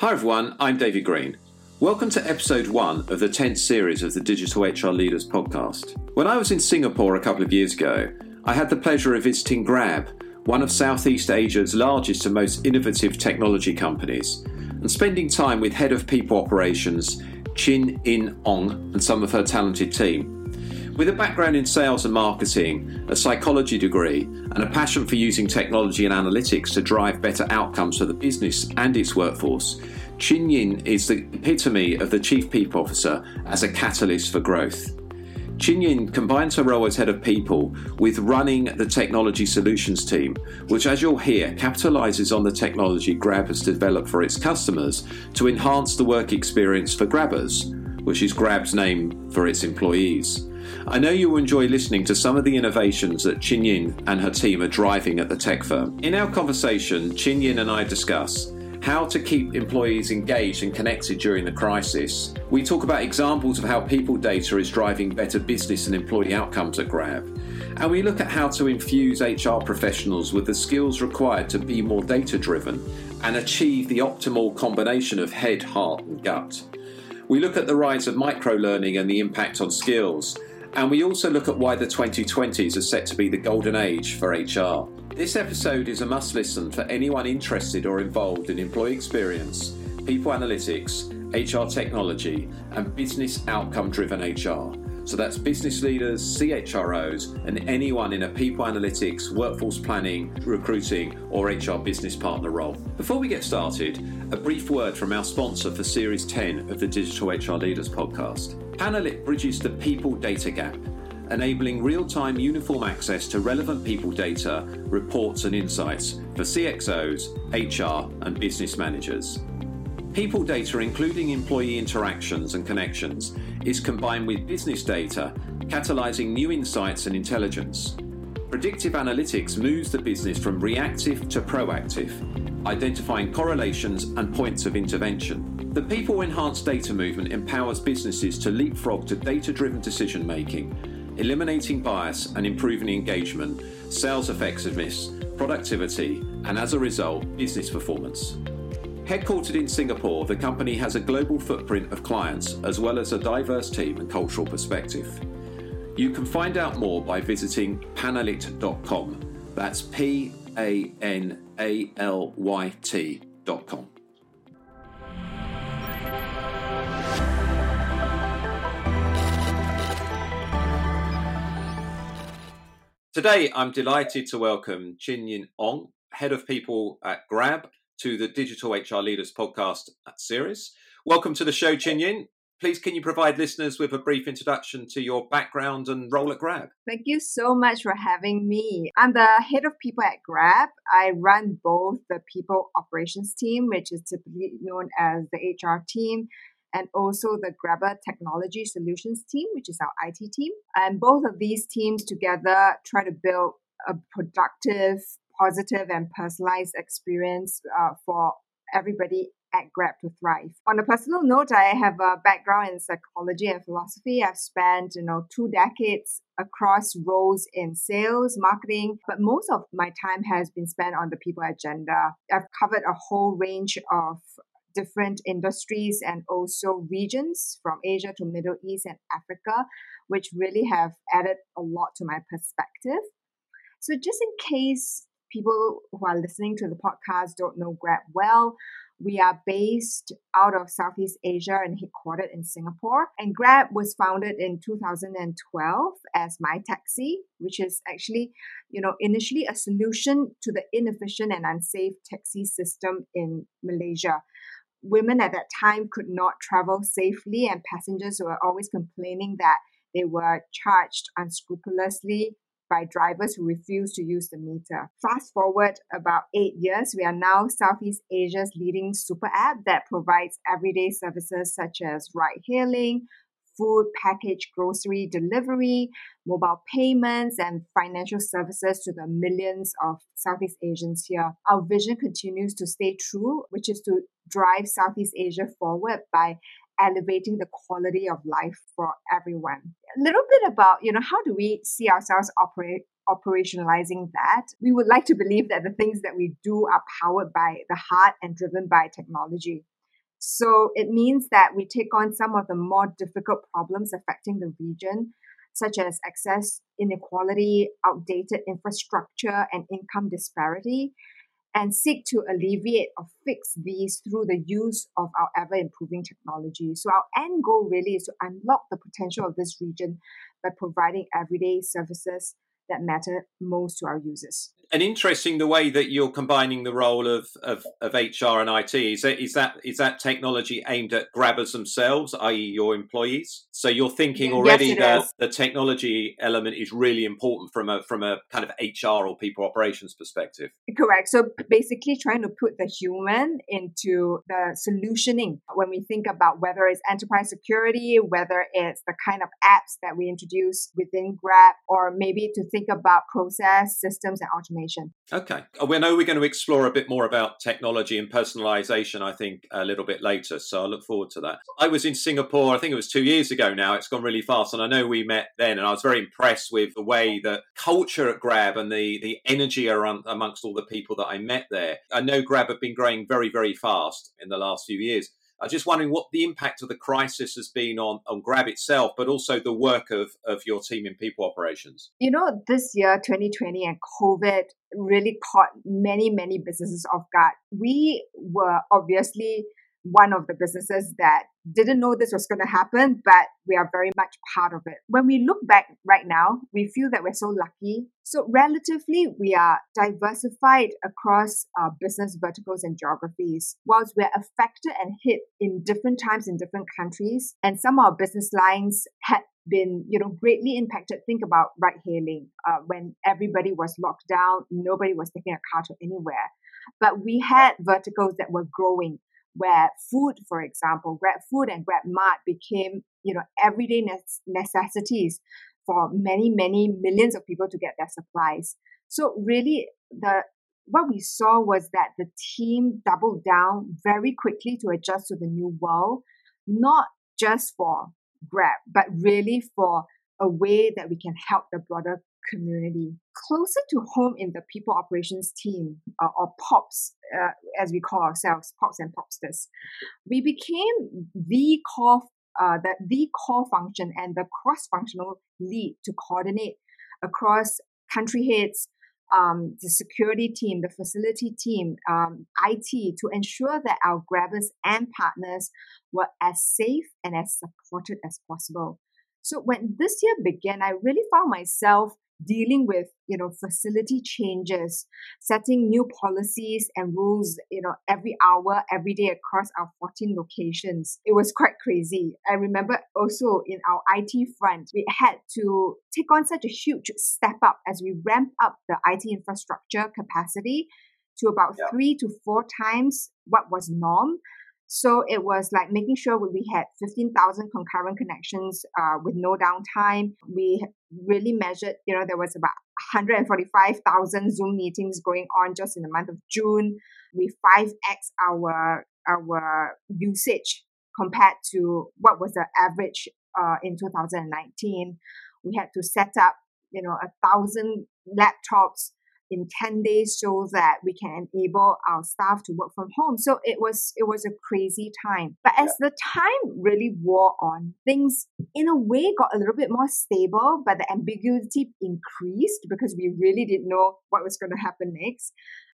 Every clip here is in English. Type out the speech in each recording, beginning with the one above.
Hi everyone, I'm David Green. Welcome to episode one of the 10th series of the Digital HR Leaders podcast. When I was in Singapore a couple of years ago, I had the pleasure of visiting Grab, one of Southeast Asia's largest and most innovative technology companies, and spending time with Head of People Operations Chin Yin Ong and some of her talented team. With a background in sales and marketing, a psychology degree, and a passion for using technology and analytics to drive better outcomes for the business and its workforce, Chin Yin is the epitome of the Chief People Officer as a catalyst for growth. Chin Yin combines her role as head of people with running the technology solutions team, which, as you'll hear, capitalizes on the technology Grab has developed for its customers to enhance the work experience for Grabbers, which is Grab's name for its employees. I know you will enjoy listening to some of the innovations that Chin Yin and her team are driving at the tech firm. In our conversation, Chin Yin and I discuss how to keep employees engaged and connected during the crisis. We talk about examples of how people data is driving better business and employee outcomes at Grab. And we look at how to infuse HR professionals with the skills required to be more data driven and achieve the optimal combination of head, heart, and gut. We look at the rise of micro learning and the impact on skills and we also look at why the 2020s are set to be the golden age for HR. This episode is a must listen for anyone interested or involved in employee experience, people analytics, HR technology, and business outcome driven HR. So that's business leaders, CHROs, and anyone in a people analytics, workforce planning, recruiting, or HR business partner role. Before we get started, a brief word from our sponsor for Series 10 of the Digital HR Leaders podcast. Panalyt bridges the people data gap, enabling real time uniform access to relevant people data, reports, and insights for CXOs, HR, and business managers. People data, including employee interactions and connections, is combined with business data, catalyzing new insights and intelligence. Predictive analytics moves the business from reactive to proactive, identifying correlations and points of intervention. The people enhanced data movement empowers businesses to leapfrog to data driven decision making, eliminating bias and improving engagement, sales effectiveness, productivity, and as a result, business performance. Headquartered in Singapore, the company has a global footprint of clients as well as a diverse team and cultural perspective. You can find out more by visiting panalyt.com. That's P A N A L Y T.com. Today, I'm delighted to welcome Chin Yin Ong, Head of People at Grab, to the Digital HR Leaders podcast series. Welcome to the show, Chin Yin. Please, can you provide listeners with a brief introduction to your background and role at Grab? Thank you so much for having me. I'm the head of people at Grab. I run both the people operations team, which is typically known as the HR team, and also the Grabber Technology Solutions team, which is our IT team. And both of these teams together try to build a productive, positive, and personalized experience uh, for everybody at Grab to thrive. On a personal note, I have a background in psychology and philosophy. I've spent, you know, two decades across roles in sales, marketing, but most of my time has been spent on the people agenda. I've covered a whole range of different industries and also regions from Asia to Middle East and Africa, which really have added a lot to my perspective. So, just in case people who are listening to the podcast don't know Grab well, we are based out of Southeast Asia and headquartered in Singapore. And Grab was founded in 2012 as My Taxi, which is actually, you know, initially a solution to the inefficient and unsafe taxi system in Malaysia. Women at that time could not travel safely, and passengers were always complaining that they were charged unscrupulously by drivers who refuse to use the meter. Fast forward about eight years, we are now Southeast Asia's leading super app that provides everyday services such as ride hailing, food, package, grocery delivery, mobile payments, and financial services to the millions of Southeast Asians here. Our vision continues to stay true, which is to drive Southeast Asia forward by elevating the quality of life for everyone. A little bit about, you know, how do we see ourselves operate operationalizing that? We would like to believe that the things that we do are powered by the heart and driven by technology. So it means that we take on some of the more difficult problems affecting the region, such as access inequality, outdated infrastructure, and income disparity, and seek to alleviate or fix these through the use of our ever improving technology. So, our end goal really is to unlock the potential of this region by providing everyday services that matter most to our users and interesting the way that you're combining the role of, of, of HR and IT. Is that, is that is that technology aimed at grabbers themselves, i.e., your employees? So you're thinking already yes, that is. the technology element is really important from a from a kind of HR or people operations perspective. Correct. So basically, trying to put the human into the solutioning when we think about whether it's enterprise security, whether it's the kind of apps that we introduce within Grab, or maybe to think about process systems and automation. Okay. We know we're going to explore a bit more about technology and personalization, I think, a little bit later. So I look forward to that. I was in Singapore, I think it was two years ago now. It's gone really fast. And I know we met then, and I was very impressed with the way that culture at Grab and the, the energy around amongst all the people that I met there. I know Grab have been growing very, very fast in the last few years. I'm just wondering what the impact of the crisis has been on, on Grab itself, but also the work of, of your team in people operations. You know, this year, 2020 and COVID really caught many, many businesses off guard. We were obviously one of the businesses that didn't know this was going to happen, but we are very much part of it. When we look back right now, we feel that we're so lucky. So, relatively, we are diversified across uh, business verticals and geographies. Whilst we're affected and hit in different times in different countries, and some of our business lines had been, you know, greatly impacted. Think about ride hailing. Uh, when everybody was locked down, nobody was taking a car to anywhere. But we had verticals that were growing where food, for example, Grab Food and Grab Mart became, you know, everyday necessities for many, many millions of people to get their supplies. So really, the what we saw was that the team doubled down very quickly to adjust to the new world, not just for Grab, but really for a way that we can help the broader community. Closer to home in the people operations team, uh, or POPs, uh, as we call ourselves, POPs and POPsters, we became the core, uh, the, the core function and the cross-functional lead to coordinate across country heads, um, the security team, the facility team, um, IT, to ensure that our grabbers and partners were as safe and as supported as possible. So when this year began, I really found myself dealing with you know facility changes setting new policies and rules you know every hour every day across our 14 locations. It was quite crazy. I remember also in our it front we had to take on such a huge step up as we ramp up the it infrastructure capacity to about yeah. three to four times what was norm so it was like making sure we had 15,000 concurrent connections uh, with no downtime. We really measured, you know, there was about 145,000 Zoom meetings going on just in the month of June. We 5x our, our usage compared to what was the average uh, in 2019. We had to set up, you know, a thousand laptops in 10 days so that we can enable our staff to work from home. So it was it was a crazy time. But as yeah. the time really wore on things in a way got a little bit more stable but the ambiguity increased because we really didn't know what was going to happen next.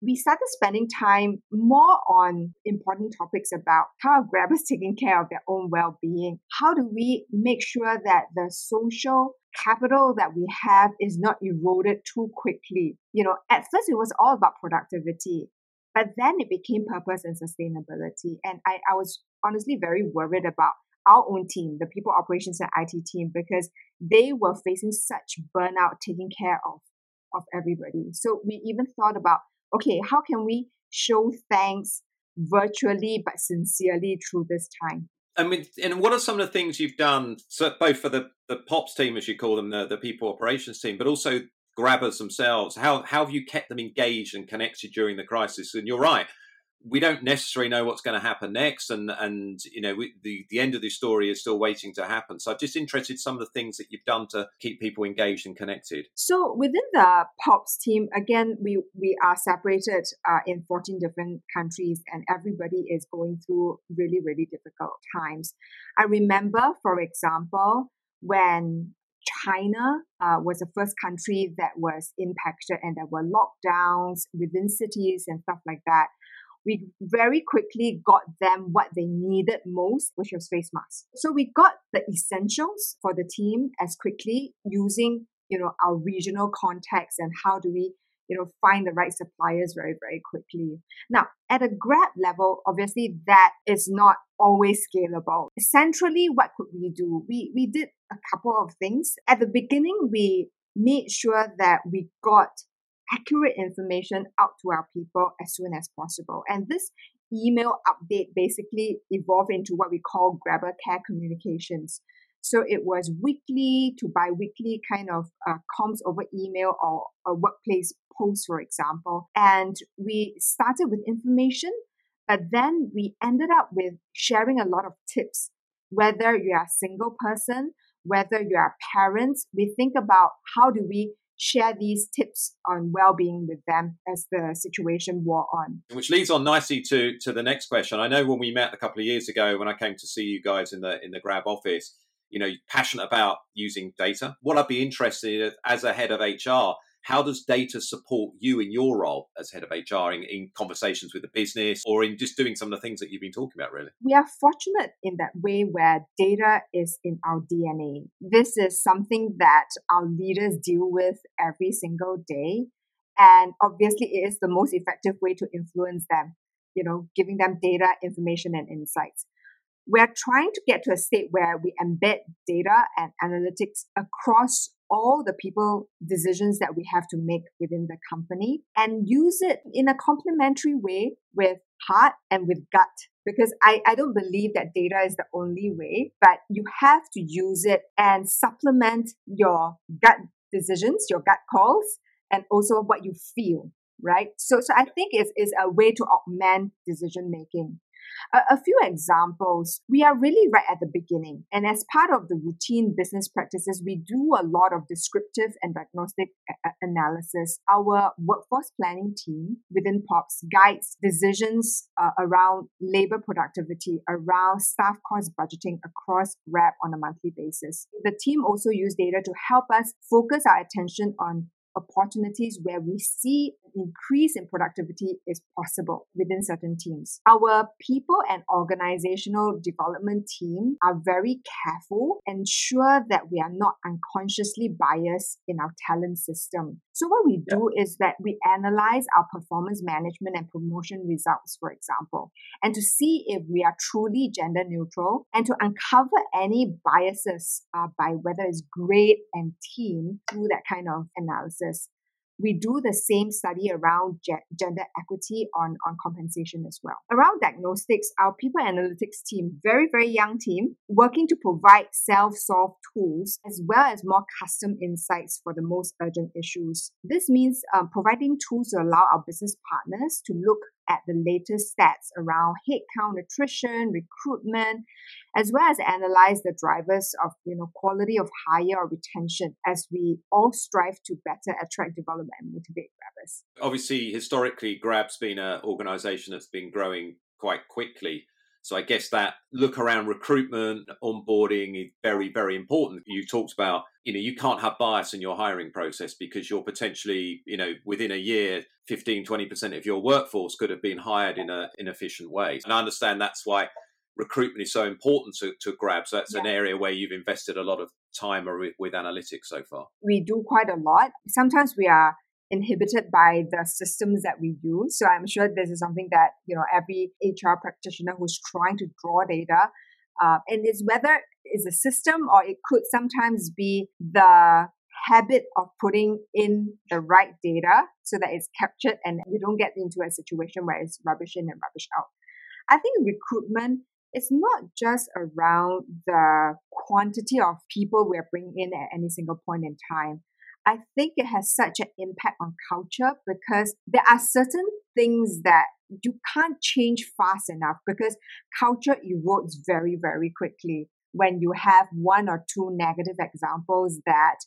We started spending time more on important topics about how grabbers taking care of their own well-being. How do we make sure that the social capital that we have is not eroded too quickly. You know, at first it was all about productivity, but then it became purpose and sustainability. And I, I was honestly very worried about our own team, the people operations and IT team, because they were facing such burnout taking care of, of everybody. So we even thought about, okay, how can we show thanks virtually but sincerely through this time? I mean, and what are some of the things you've done, so both for the, the POPs team, as you call them, the, the people operations team, but also grabbers themselves? How, how have you kept them engaged and connected during the crisis? And you're right, we don't necessarily know what's going to happen next, and and you know we, the the end of the story is still waiting to happen. So I'm just interested in some of the things that you've done to keep people engaged and connected. So within the POPs team, again, we we are separated uh, in 14 different countries, and everybody is going through really really difficult times. I remember, for example, when China uh, was the first country that was impacted and there were lockdowns within cities and stuff like that we very quickly got them what they needed most, which was face masks. So we got the essentials for the team as quickly using, you know, our regional context and how do we, you know, find the right suppliers very, very quickly. Now, at a grab level, obviously that is not always scalable. Centrally, what could we do? We, we did a couple of things. At the beginning, we made sure that we got accurate information out to our people as soon as possible. And this email update basically evolved into what we call grabber care communications. So it was weekly to bi-weekly kind of uh, comms over email or a workplace post, for example. And we started with information, but then we ended up with sharing a lot of tips. Whether you are a single person, whether you are parents, we think about how do we share these tips on well-being with them as the situation wore on. Which leads on nicely to to the next question. I know when we met a couple of years ago when I came to see you guys in the in the Grab office, you know, passionate about using data. What I'd be interested in as a head of HR how does data support you in your role as head of HR in, in, conversations with the business or in just doing some of the things that you've been talking about, really? We are fortunate in that way where data is in our DNA. This is something that our leaders deal with every single day. And obviously, it is the most effective way to influence them, you know, giving them data, information, and insights. We're trying to get to a state where we embed data and analytics across all the people decisions that we have to make within the company and use it in a complementary way with heart and with gut because I, I don't believe that data is the only way, but you have to use it and supplement your gut decisions, your gut calls, and also what you feel, right? So, so I think it's, it's a way to augment decision making. A, a few examples. We are really right at the beginning. And as part of the routine business practices, we do a lot of descriptive and diagnostic a- analysis. Our workforce planning team within POPs guides decisions uh, around labor productivity, around staff cost budgeting across Grab on a monthly basis. The team also use data to help us focus our attention on opportunities where we see an increase in productivity is possible within certain teams. Our people and organizational development team are very careful, and ensure that we are not unconsciously biased in our talent system. So what we do yeah. is that we analyze our performance management and promotion results, for example, and to see if we are truly gender neutral and to uncover any biases uh, by whether it's grade and team through that kind of analysis we do the same study around ge- gender equity on, on compensation as well. Around diagnostics, our people analytics team, very, very young team, working to provide self-solve tools as well as more custom insights for the most urgent issues. This means um, providing tools to allow our business partners to look at the latest stats around headcount, attrition, recruitment, as well as analyze the drivers of you know quality of hire or retention as we all strive to better attract, develop, and motivate grabbers. Obviously, historically, Grab's been an organization that's been growing quite quickly. So I guess that look around recruitment, onboarding is very, very important. You talked about, you know, you can't have bias in your hiring process because you're potentially, you know, within a year, 15, 20% of your workforce could have been hired in an inefficient way. And I understand that's why recruitment is so important to, to grab. So that's yeah. an area where you've invested a lot of time with, with analytics so far. We do quite a lot. Sometimes we are inhibited by the systems that we use. So I'm sure this is something that, you know, every HR practitioner who's trying to draw data, uh, and it's whether it's a system or it could sometimes be the habit of putting in the right data so that it's captured and you don't get into a situation where it's rubbish in and rubbish out. I think recruitment is not just around the quantity of people we're bringing in at any single point in time. I think it has such an impact on culture because there are certain things that you can't change fast enough because culture erodes very, very quickly when you have one or two negative examples that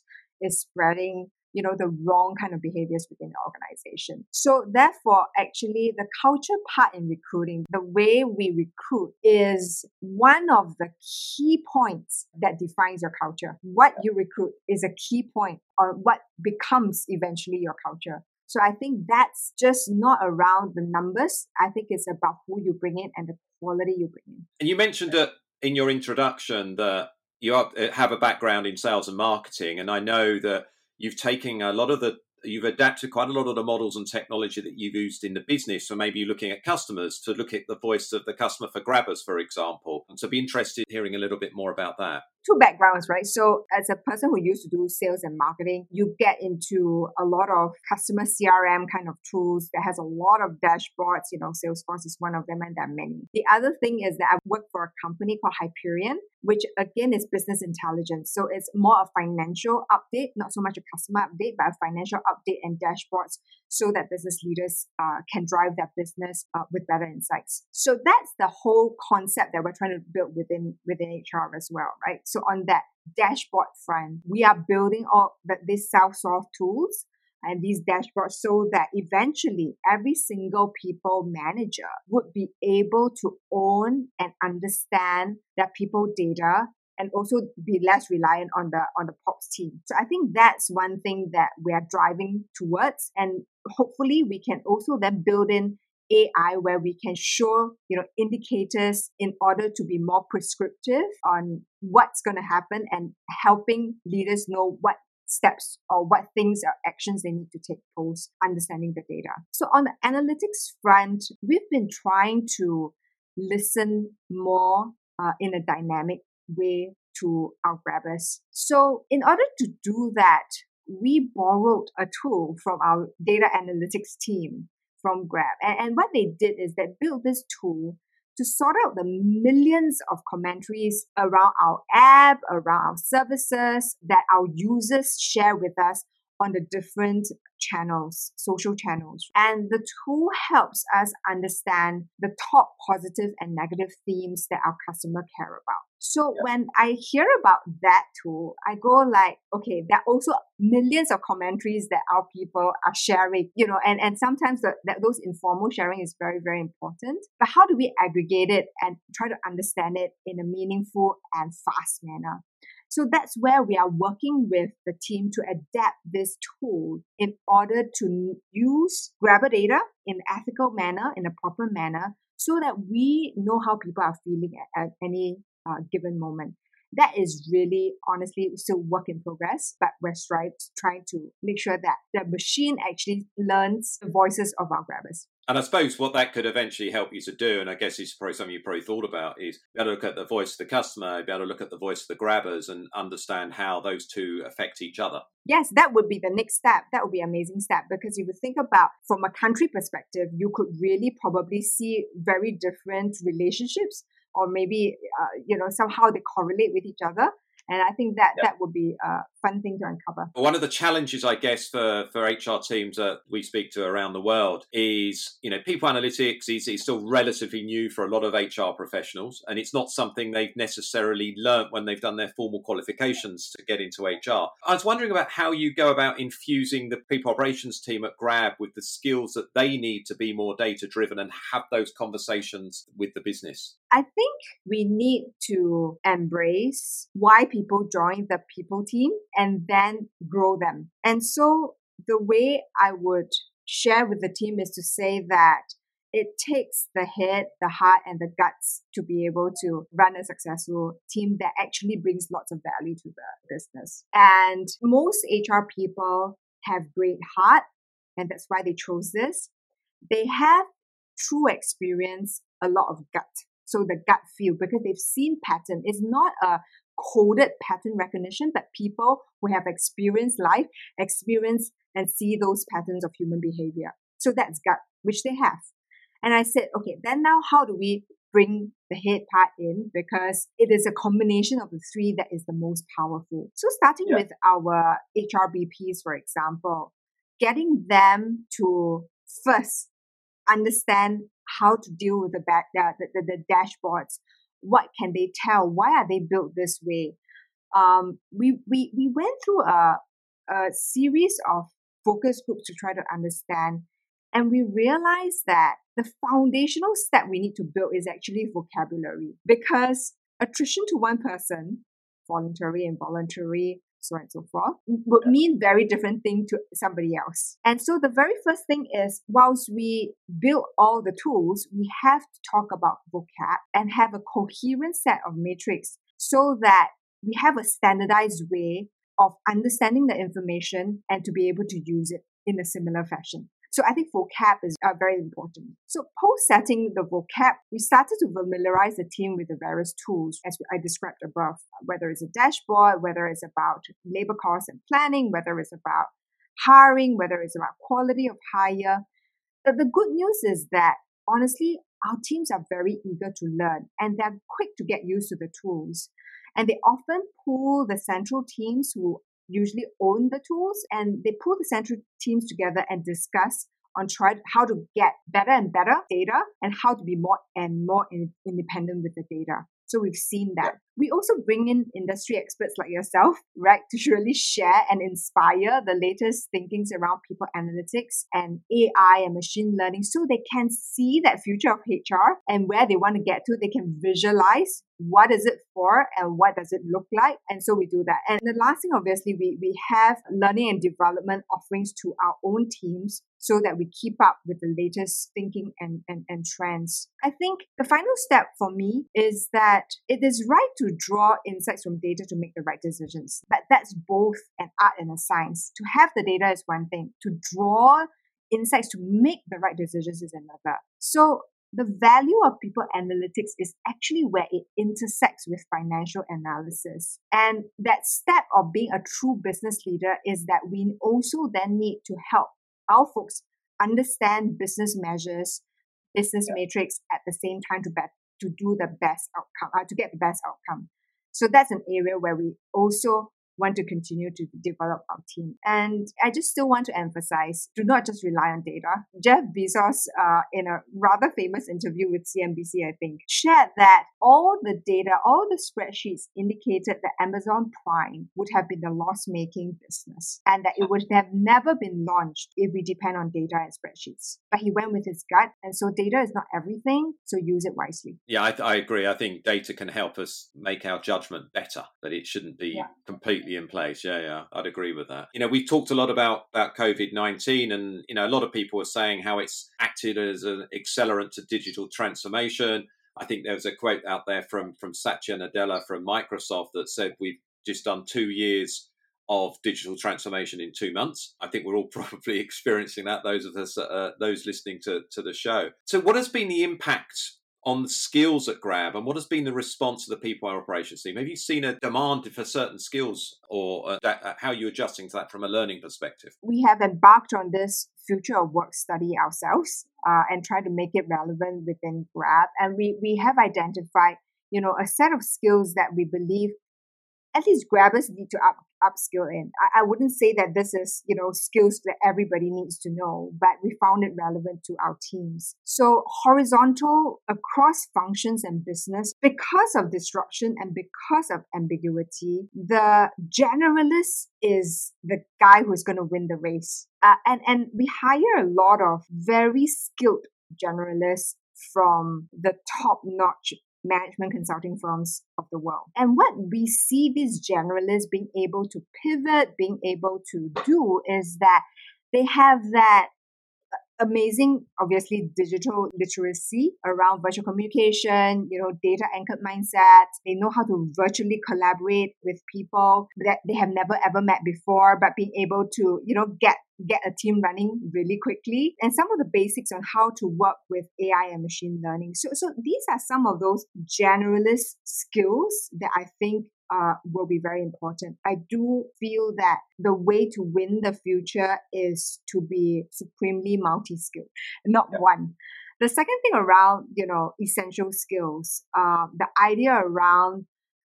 is spreading you know the wrong kind of behaviors within the organization so therefore actually the culture part in recruiting the way we recruit is one of the key points that defines your culture what you recruit is a key point on what becomes eventually your culture so I think that's just not around the numbers. I think it's about who you bring in and the quality you bring in. And you mentioned that in your introduction that you uh, have a background in sales and marketing, and I know that you've taken a lot of the you've adapted quite a lot of the models and technology that you've used in the business. So maybe you're looking at customers to look at the voice of the customer for grabbers, for example. And so be interested in hearing a little bit more about that two backgrounds, right? So as a person who used to do sales and marketing, you get into a lot of customer CRM kind of tools that has a lot of dashboards. You know, Salesforce is one of them and there are many. The other thing is that I work for a company called Hyperion, which again is business intelligence. So it's more a financial update, not so much a customer update, but a financial update and dashboards so that business leaders uh, can drive their business uh, with better insights. So that's the whole concept that we're trying to build within within HR as well, right? So on that dashboard front, we are building all the, these self-solve tools and these dashboards so that eventually every single people manager would be able to own and understand their people data and also be less reliant on the on the pops team. So I think that's one thing that we are driving towards and hopefully we can also then build in AI where we can show, you know, indicators in order to be more prescriptive on what's going to happen and helping leaders know what steps or what things or actions they need to take post understanding the data. So on the analytics front, we've been trying to listen more uh, in a dynamic way to our grabbers. So in order to do that, we borrowed a tool from our data analytics team from Grab. And, and what they did is they built this tool to sort out the millions of commentaries around our app, around our services that our users share with us on the different channels, social channels. And the tool helps us understand the top positive and negative themes that our customer care about. So yeah. when I hear about that tool, I go like, okay, there are also millions of commentaries that our people are sharing, you know, and, and sometimes the, that those informal sharing is very, very important. But how do we aggregate it and try to understand it in a meaningful and fast manner? So that's where we are working with the team to adapt this tool in order to use grabber data in an ethical manner, in a proper manner, so that we know how people are feeling at, at any uh, given moment. That is really, honestly, still work in progress, but we're strive, trying to make sure that the machine actually learns the voices of our grabbers. And I suppose what that could eventually help you to do, and I guess it's probably something you probably thought about, is be able to look at the voice of the customer, be able to look at the voice of the grabbers and understand how those two affect each other. Yes, that would be the next step. That would be an amazing step because if you think about from a country perspective, you could really probably see very different relationships or maybe uh, you know somehow they correlate with each other and I think that yep. that would be a fun thing to uncover. One of the challenges, I guess, for, for HR teams that we speak to around the world is, you know, people analytics is, is still relatively new for a lot of HR professionals, and it's not something they've necessarily learnt when they've done their formal qualifications to get into HR. I was wondering about how you go about infusing the people operations team at Grab with the skills that they need to be more data driven and have those conversations with the business. I think we need to embrace why people join the people team and then grow them. And so the way I would share with the team is to say that it takes the head, the heart, and the guts to be able to run a successful team that actually brings lots of value to the business. And most HR people have great heart, and that's why they chose this. They have true experience, a lot of gut. So the gut feel because they've seen pattern. It's not a coded pattern recognition, but people who have experienced life, experience and see those patterns of human behavior. So that's gut, which they have. And I said, okay, then now how do we bring the head part in because it is a combination of the three that is the most powerful. So starting yeah. with our HRBPs, for example, getting them to first understand how to deal with the, back, the, the, the dashboards. What can they tell? Why are they built this way? Um, we, we, we went through a, a series of focus groups to try to understand. And we realized that the foundational step we need to build is actually vocabulary because attrition to one person, voluntary, involuntary, so on and so forth, would mean very different thing to somebody else. And so the very first thing is, whilst we build all the tools, we have to talk about vocab and have a coherent set of metrics so that we have a standardized way of understanding the information and to be able to use it in a similar fashion. So I think vocab is uh, very important. So post setting the vocab, we started to familiarize the team with the various tools as I described above, whether it's a dashboard, whether it's about labor costs and planning, whether it's about hiring, whether it's about quality of hire. But the good news is that honestly, our teams are very eager to learn and they're quick to get used to the tools. And they often pull the central teams who usually own the tools and they pull the central teams together and discuss on try how to get better and better data and how to be more and more in, independent with the data. So we've seen that. We also bring in industry experts like yourself, right, to really share and inspire the latest thinkings around people analytics and AI and machine learning so they can see that future of HR and where they want to get to. They can visualize what is it for and what does it look like. And so we do that. And the last thing, obviously, we, we have learning and development offerings to our own teams so that we keep up with the latest thinking and, and, and trends. I think the final step for me is that it is right to draw insights from data to make the right decisions. But that's both an art and a science. To have the data is one thing, to draw insights to make the right decisions is another. So the value of people analytics is actually where it intersects with financial analysis. And that step of being a true business leader is that we also then need to help our folks understand business measures, business yeah. metrics at the same time to, bet to do the best outcome, uh, to get the best outcome. So that's an area where we also want to continue to develop our team. And I just still want to emphasize, do not just rely on data. Jeff Bezos, uh, in a rather famous interview with CNBC, I think, shared that all the data, all the spreadsheets indicated that Amazon Prime would have been a loss-making business and that it would have never been launched if we depend on data and spreadsheets. But he went with his gut. And so data is not everything. So use it wisely. Yeah, I, I agree. I think data can help us make our judgment better, but it shouldn't be yeah. completely completely in place. Yeah, yeah, I'd agree with that. You know, we've talked a lot about about COVID nineteen, and you know, a lot of people are saying how it's acted as an accelerant to digital transformation. I think there was a quote out there from from Satya Nadella from Microsoft that said we've just done two years of digital transformation in two months. I think we're all probably experiencing that. Those of us, uh, those listening to to the show. So, what has been the impact on the skills at Grab and what has been the response of the people operations team? Have you seen a demand for certain skills or uh, that, uh, how are you adjusting to that from a learning perspective? We have embarked on this future of work study ourselves uh, and try to make it relevant within Grab. And we, we have identified, you know, a set of skills that we believe at least grabbers need to up, upskill in. I, I wouldn't say that this is, you know, skills that everybody needs to know, but we found it relevant to our teams. So horizontal across functions and business, because of disruption and because of ambiguity, the generalist is the guy who's going to win the race. Uh, and, and we hire a lot of very skilled generalists from the top notch management consulting firms of the world. And what we see these generalists being able to pivot, being able to do is that they have that amazing, obviously, digital literacy around virtual communication, you know, data anchored mindset. They know how to virtually collaborate with people that they have never ever met before, but being able to, you know, get get a team running really quickly and some of the basics on how to work with AI and machine learning. So, so these are some of those generalist skills that I think uh, will be very important. I do feel that the way to win the future is to be supremely multi skilled, not yeah. one. The second thing around, you know, essential skills, uh, the idea around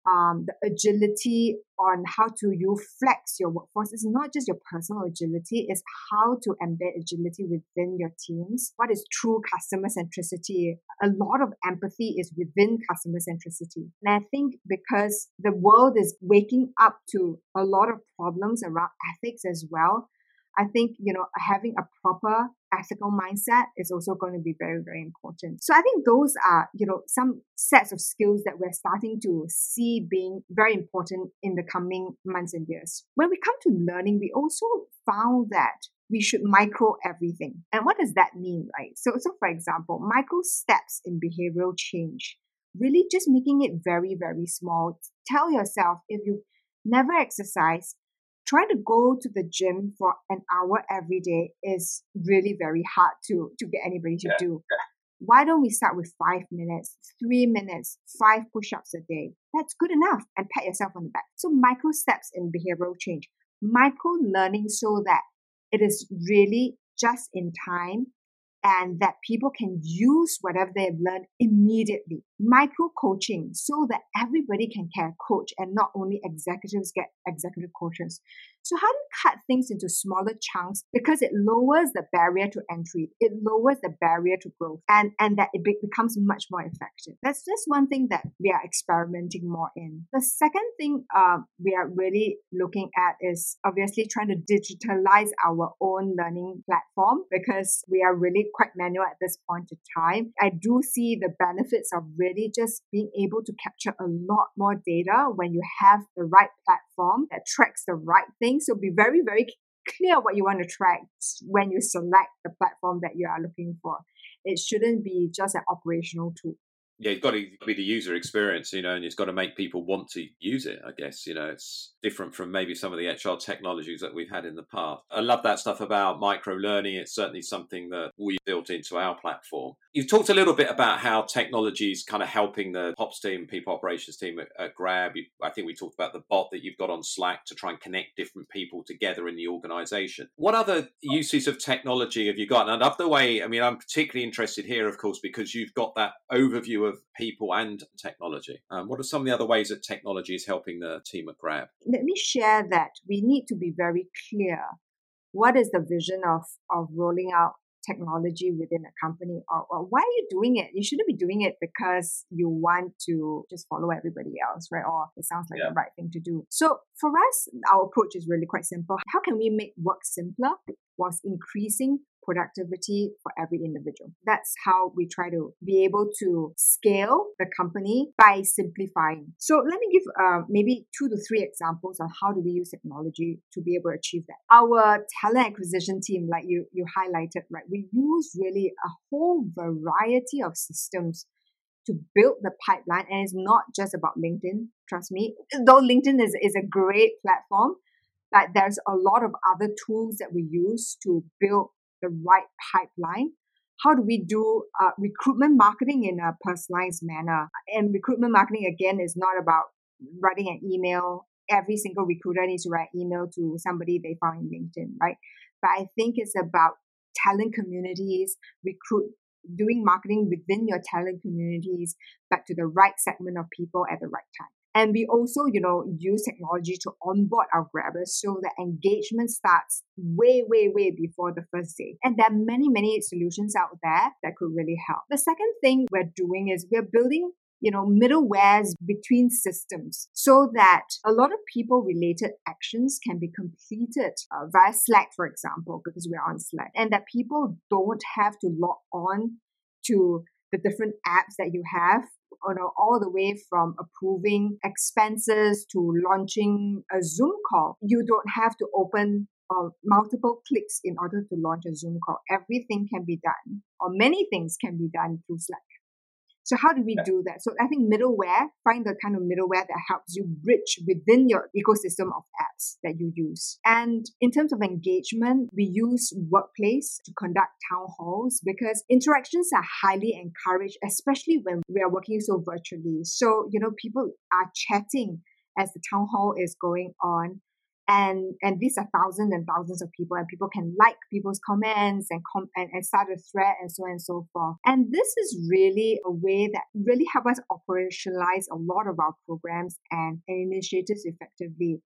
um, the agility on how to you flex your workforce is not just your personal agility, it's how to embed agility within your teams. What is true customer centricity? A lot of empathy is within customer centricity. And I think because the world is waking up to a lot of problems around ethics as well, I think, you know, having a proper ethical mindset is also going to be very, very important. So I think those are, you know, some sets of skills that we're starting to see being very important in the coming months and years. When we come to learning, we also found that we should micro everything. And what does that mean, right? So, so for example, micro steps in behavioral change, really just making it very, very small. Tell yourself if you've never exercised, trying to go to the gym for an hour every day is really very hard to to get anybody to yeah. do. Why don't we start with five minutes, three minutes, five push-ups a day? That's good enough and pat yourself on the back. So micro steps in behavioral change, micro learning so that it is really just in time and that people can use whatever they've learned immediately. Micro coaching so that everybody can care coach and not only executives get executive coaches. So how do you cut things into smaller chunks? Because it lowers the barrier to entry. It lowers the barrier to growth and, and that it becomes much more effective. That's just one thing that we are experimenting more in. The second thing uh, we are really looking at is obviously trying to digitalize our own learning platform because we are really quite manual at this point in time. I do see the benefits of really just being able to capture a lot more data when you have the right platform that tracks the right things. So be very, very clear what you want to track when you select the platform that you are looking for. It shouldn't be just an operational tool yeah, you've got to be the user experience, you know, and it's got to make people want to use it. I guess you know it's different from maybe some of the HR technologies that we've had in the past. I love that stuff about micro learning. It's certainly something that we built into our platform. You've talked a little bit about how technology is kind of helping the ops team, people operations team at, at Grab. I think we talked about the bot that you've got on Slack to try and connect different people together in the organization. What other uses of technology have you got? And I the way. I mean, I'm particularly interested here, of course, because you've got that overview of people and technology. Um, what are some of the other ways that technology is helping the team at Grab? Let me share that we need to be very clear. What is the vision of, of rolling out technology within a company or, or, why are you doing it you shouldn't be doing it because you want to just follow everybody else right or it sounds like yeah. the right thing to do so for us our approach is really quite simple how can we make work simpler whilst increasing productivity for every individual. That's how we try to be able to scale the company by simplifying. So let me give uh, maybe two to three examples of how do we use technology to be able to achieve that. Our talent acquisition team, like you, you highlighted, right? We use really a whole variety of systems to build the pipeline. And it's not just about LinkedIn, trust me. Though LinkedIn is, is a great platform, but there's a lot of other tools that we use to build the right pipeline. How do we do uh, recruitment marketing in a personalized manner? And recruitment marketing, again, is not about writing an email. Every single recruiter needs to write email to somebody they found in LinkedIn, right? But I think it's about talent communities, recruit, doing marketing within your talent communities, but to the right segment of people at the right time. And we also, you know, use technology to onboard our grabbers so the engagement starts way, way, way before the first day. And there are many, many solutions out there that could really help. The second thing we're doing is we're building you know, middlewares between systems so that a lot of people related actions can be completed uh, via Slack, for example, because we're on Slack, and that people don't have to log on to the different apps that you have you know, all the way from approving expenses to launching a Zoom call. You don't have to open uh, multiple clicks in order to launch a Zoom call. Everything can be done, or many things can be done through Slack. So how do we do that? So I think middleware, find the kind of middleware that helps you bridge within your ecosystem of apps that you use. And in terms of engagement, we use Workplace to conduct town halls because interactions are highly encouraged, especially when we are working so virtually. So, you know, people are chatting as the town hall is going on and and these are thousands and thousands of people and people can like people's comments and com- and, and start a thread and so on and so forth. And this is really a way that really help us operationalize a lot of our programs and, and initiatives effectively.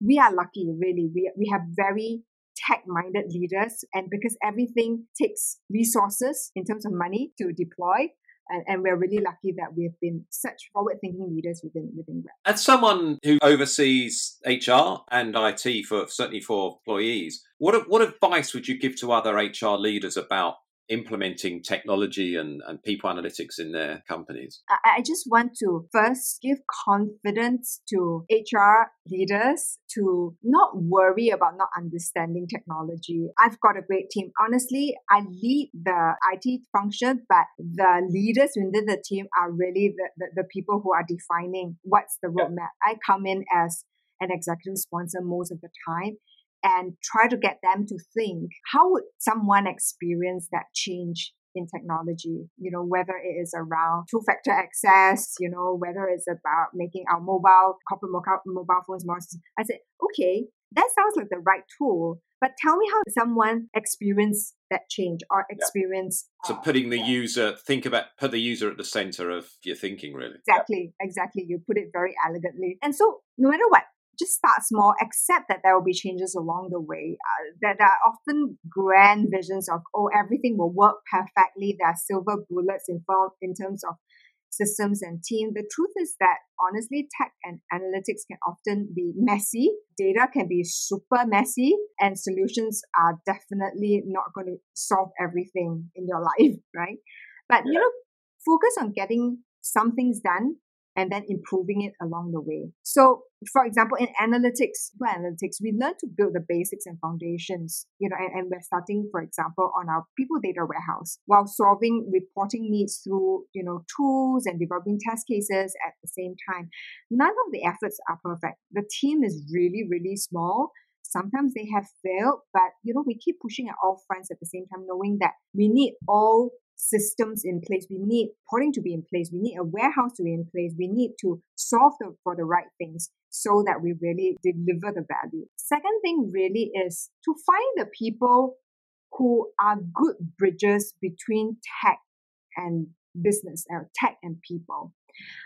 We are lucky really. We, we have very tech minded leaders and because everything takes resources in terms of money to deploy and, and we're really lucky that we've been such forward-thinking leaders within within Grab. As someone who oversees HR and IT for certainly for employees, what what advice would you give to other HR leaders about implementing technology and, and people analytics in their companies? I, I just want to first give confidence to HR leaders to not worry about not understanding technology. I've got a great team. Honestly, I lead the IT function, but the leaders within the team are really the, the, the people who are defining what's the roadmap. I come in as an executive sponsor most of the time and try to get them to think how would someone experience that change in technology? You know whether it is around two factor access you know whether it's about making our mobile corporate mobile, mobile phones more i said okay that sounds like the right tool but tell me how someone experience that change or experience yeah. so uh, putting the user think about put the user at the center of your thinking really. Exactly exactly you put it very elegantly. And so no matter what just start small, accept that there will be changes along the way. Uh, that there are often grand visions of, oh, everything will work perfectly. There are silver bullets involved in terms of systems and team. The truth is that honestly, tech and analytics can often be messy. Data can be super messy and solutions are definitely not going to solve everything in your life, right? But, yeah. you know, focus on getting some things done and then improving it along the way. So, for example, in analytics, analytics, we learn to build the basics and foundations, you know, and, and we're starting, for example, on our people data warehouse while solving reporting needs through, you know, tools and developing test cases at the same time. None of the efforts are perfect. The team is really, really small. Sometimes they have failed, but you know, we keep pushing at all fronts at the same time, knowing that we need all systems in place. We need reporting to be in place. We need a warehouse to be in place. We need to solve the, for the right things so that we really deliver the value. Second thing really is to find the people who are good bridges between tech and business, or uh, tech and people.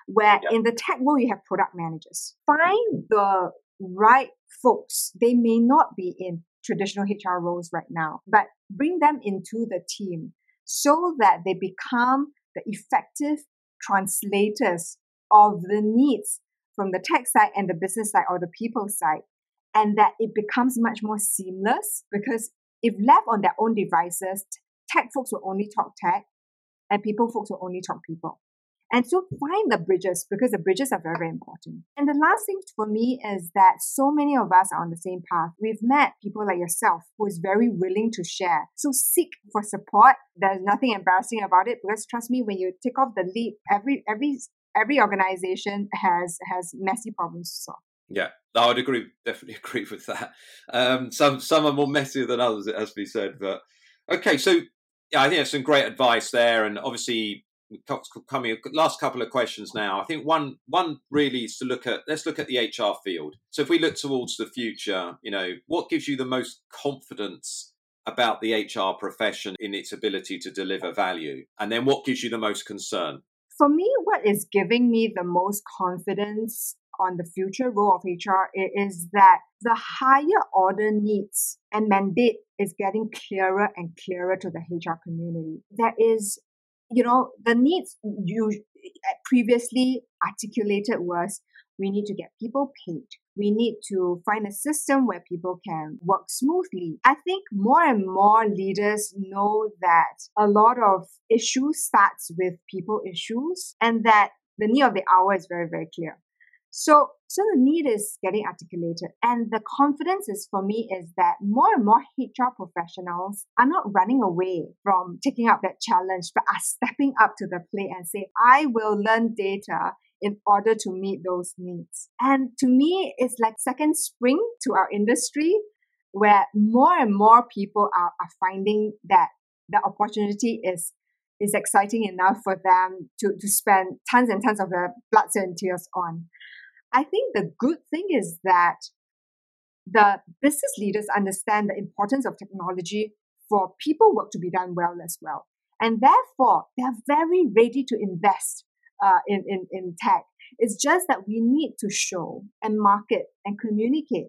Where yep. in the tech world, you have product managers. Find the right folks. They may not be in traditional HR roles right now, but bring them into the team so that they become the effective translators of the needs from the tech side and the business side or the people side. And that it becomes much more seamless because if left on their own devices, tech folks will only talk tech and people folks will only talk people. And so find the bridges because the bridges are very, very important. And the last thing for me is that so many of us are on the same path. We've met people like yourself who is very willing to share. So seek for support. There's nothing embarrassing about it because trust me, when you take off the lead, every every every organization has has messy problems to solve. Yeah, I would agree. Definitely agree with that. Um, some some are more messy than others, it has to be said. But okay, so yeah, I think that's some great advice there, and obviously coming last couple of questions now. I think one one really is to look at let's look at the HR field. So if we look towards the future, you know, what gives you the most confidence about the HR profession in its ability to deliver value? And then what gives you the most concern? For me, what is giving me the most confidence on the future role of HR is that the higher order needs and mandate is getting clearer and clearer to the HR community. There is you know, the needs you previously articulated was we need to get people paid. We need to find a system where people can work smoothly. I think more and more leaders know that a lot of issues starts with people issues and that the need of the hour is very, very clear. So, so the need is getting articulated. And the confidence is for me is that more and more HR professionals are not running away from taking up that challenge, but are stepping up to the plate and say, I will learn data in order to meet those needs. And to me, it's like second spring to our industry where more and more people are, are finding that the opportunity is is exciting enough for them to, to spend tons and tons of their blood, and tears on. I think the good thing is that the business leaders understand the importance of technology for people work to be done well as well. And therefore, they're very ready to invest uh, in, in, in tech. It's just that we need to show and market and communicate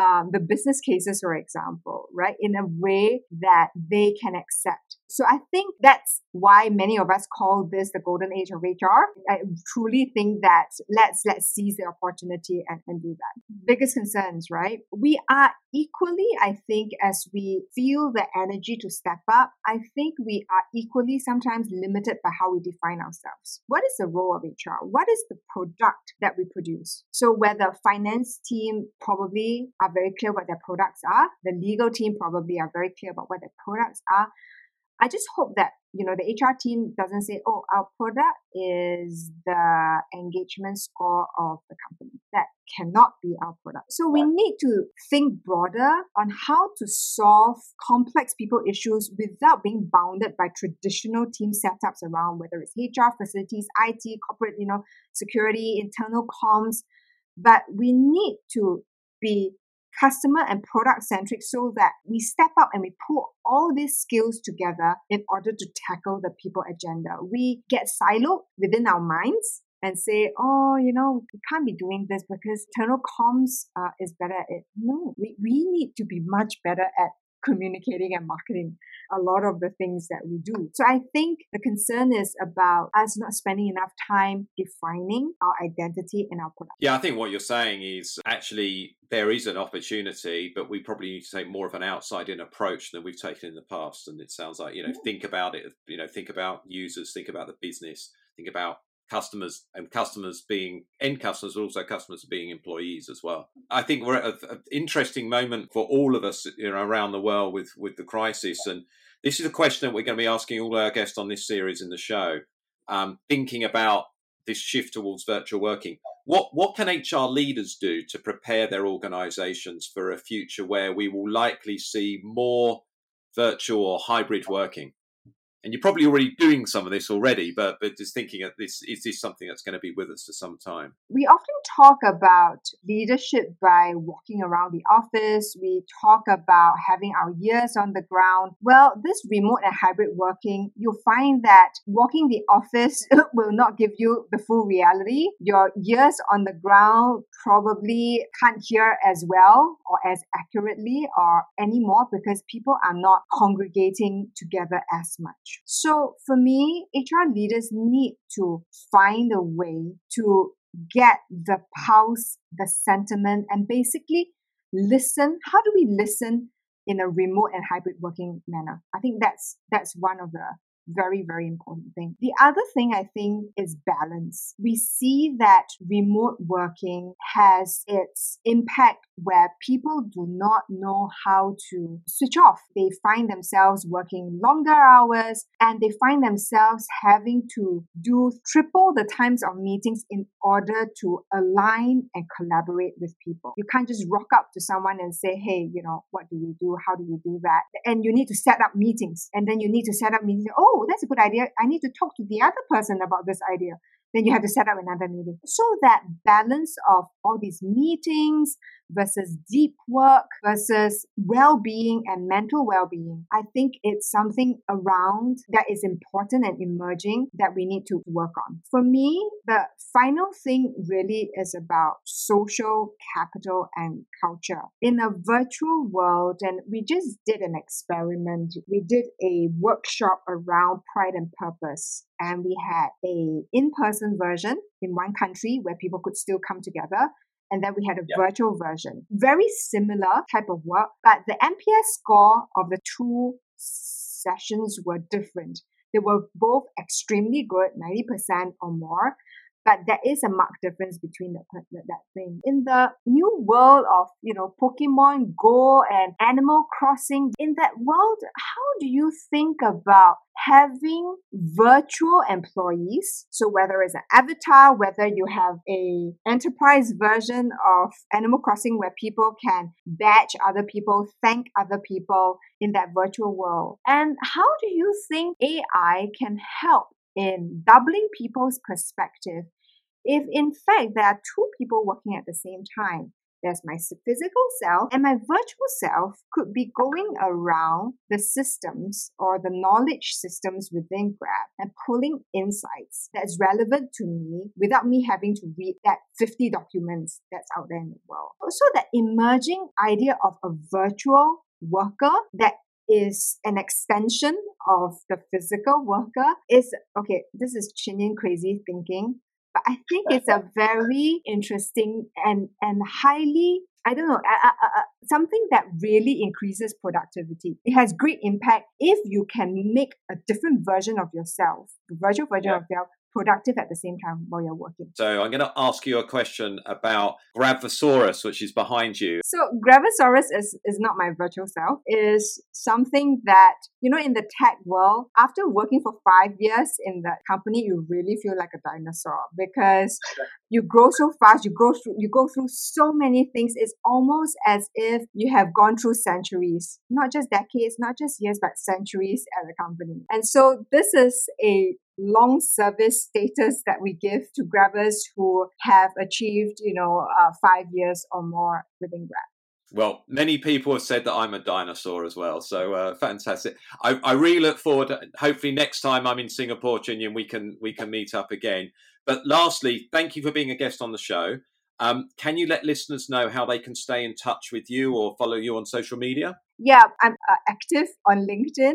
um, the business cases, for example, right, in a way that they can accept. So I think that's why many of us call this the golden age of HR. I truly think that let's let's seize the opportunity and, and do that. Biggest concerns, right? We are equally, I think, as we feel the energy to step up, I think we are equally sometimes limited by how we define ourselves. What is the role of HR? What is the product that we produce? So where the finance team probably are very clear what their products are, the legal team probably are very clear about what their products are. I just hope that you know the HR team doesn't say, "Oh, our product is the engagement score of the company." That cannot be our product. So we need to think broader on how to solve complex people issues without being bounded by traditional team setups around whether it's HR, facilities, IT, corporate, you know, security, internal comms. But we need to be customer and product centric so that we step up and we pull all these skills together in order to tackle the people agenda. We get siloed within our minds and say, oh, you know, we can't be doing this because internal comms uh, is better at it. No, we, we need to be much better at communicating and marketing a lot of the things that we do. So I think the concern is about us not spending enough time defining our identity and our product. Yeah, I think what you're saying is actually there is an opportunity, but we probably need to take more of an outside in approach than we've taken in the past. And it sounds like, you know, think about it, you know, think about users, think about the business, think about customers and customers being end customers, but also customers being employees as well. I think we're at an interesting moment for all of us you know, around the world with with the crisis, and this is a question that we're going to be asking all our guests on this series in the show. Um, thinking about this shift towards virtual working, what what can HR leaders do to prepare their organisations for a future where we will likely see more virtual or hybrid working? And you're probably already doing some of this already, but but just thinking of this, is this something that's going to be with us for some time? We often talk about leadership by walking around the office. We talk about having our ears on the ground. Well, this remote and hybrid working, you'll find that walking the office will not give you the full reality. Your ears on the ground probably can't hear as well or as accurately or anymore because people are not congregating together as much. So for me, HR leaders need to find a way to get the pulse, the sentiment, and basically listen. How do we listen in a remote and hybrid working manner? I think that's that's one of the very, very important thing. The other thing I think is balance. We see that remote working has its impact where people do not know how to switch off. They find themselves working longer hours and they find themselves having to do triple the times of meetings in order to align and collaborate with people. You can't just rock up to someone and say, hey, you know, what do we do? How do we do that? And you need to set up meetings and then you need to set up meetings. Oh, oh, that's a good idea. I need to talk to the other person about this idea. Then you have to set up another meeting. So that balance of all these meetings, versus deep work versus well-being and mental well-being. I think it's something around that is important and emerging that we need to work on. For me, the final thing really is about social capital and culture. In a virtual world, and we just did an experiment. We did a workshop around pride and purpose and we had a in-person version in one country where people could still come together and then we had a yep. virtual version. Very similar type of work, but the NPS score of the two sessions were different. They were both extremely good, 90% or more, but there is a marked difference between that, that thing. In the new world of, you know, Pokemon Go and Animal Crossing, in that world, how do you think about having virtual employees? So whether it's an avatar, whether you have a enterprise version of Animal Crossing where people can badge other people, thank other people in that virtual world. And how do you think AI can help in doubling people's perspective if in fact there are two people working at the same time there's my physical self, and my virtual self could be going around the systems or the knowledge systems within Grab and pulling insights that's relevant to me without me having to read that 50 documents that's out there in the world. Also, that emerging idea of a virtual worker that is an extension of the physical worker is okay this is Chin crazy thinking but I think it's a very interesting and and highly I don't know, uh, uh, uh, something that really increases productivity. It has great impact if you can make a different version of yourself, the virtual version yeah. of yourself, productive at the same time while you're working. So I'm going to ask you a question about Grabvosaurus, which is behind you. So Grabvosaurus is, is not my virtual self. It is something that, you know, in the tech world, after working for five years in that company, you really feel like a dinosaur because you grow so fast, you go through you go through so many things. It's almost as if you have gone through centuries, not just decades, not just years, but centuries at the company. And so this is a long service status that we give to grabbers who have achieved, you know, uh, five years or more within Grab. Well, many people have said that I'm a dinosaur as well, so uh, fantastic. I, I, really look forward. To, hopefully, next time I'm in Singapore, Chin we can we can meet up again. But lastly, thank you for being a guest on the show. Um, can you let listeners know how they can stay in touch with you or follow you on social media? Yeah, I'm uh, active on LinkedIn.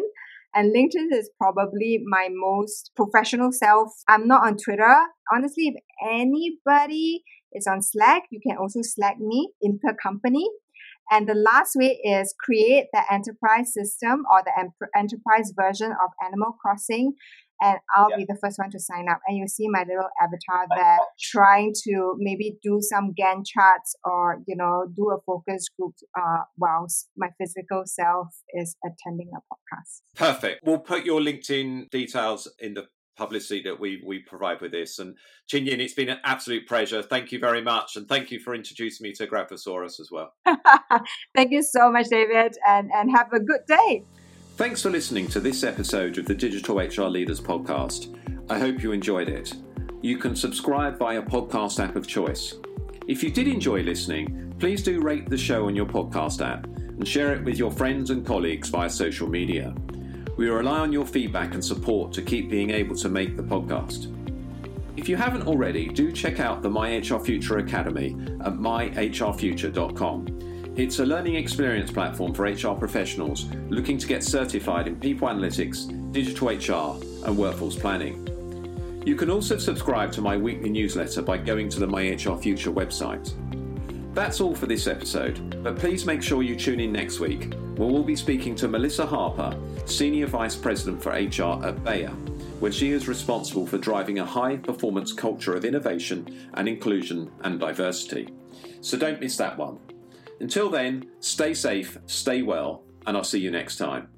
And LinkedIn is probably my most professional self. I'm not on Twitter. Honestly, if anybody is on Slack, you can also Slack me intercompany. And the last way is create the enterprise system or the enterprise version of Animal Crossing and I'll yeah. be the first one to sign up. And you see my little avatar there trying to maybe do some Gantt charts or, you know, do a focus group uh, whilst my physical self is attending a podcast. Perfect. We'll put your LinkedIn details in the publicity that we we provide with this. And Chin Yin, it's been an absolute pleasure. Thank you very much, and thank you for introducing me to Grabvosaurus as well. thank you so much, David, and and have a good day. Thanks for listening to this episode of the Digital HR Leaders Podcast. I hope you enjoyed it. You can subscribe via podcast app of choice. If you did enjoy listening, please do rate the show on your podcast app and share it with your friends and colleagues via social media. We rely on your feedback and support to keep being able to make the podcast. If you haven't already, do check out the My HR Future Academy at myhrfuture.com. It's a learning experience platform for HR professionals looking to get certified in people analytics, digital HR, and workforce planning. You can also subscribe to my weekly newsletter by going to the My HR Future website. That's all for this episode, but please make sure you tune in next week where we'll be speaking to Melissa Harper, Senior Vice President for HR at Bayer, where she is responsible for driving a high performance culture of innovation and inclusion and diversity. So don't miss that one. Until then, stay safe, stay well, and I'll see you next time.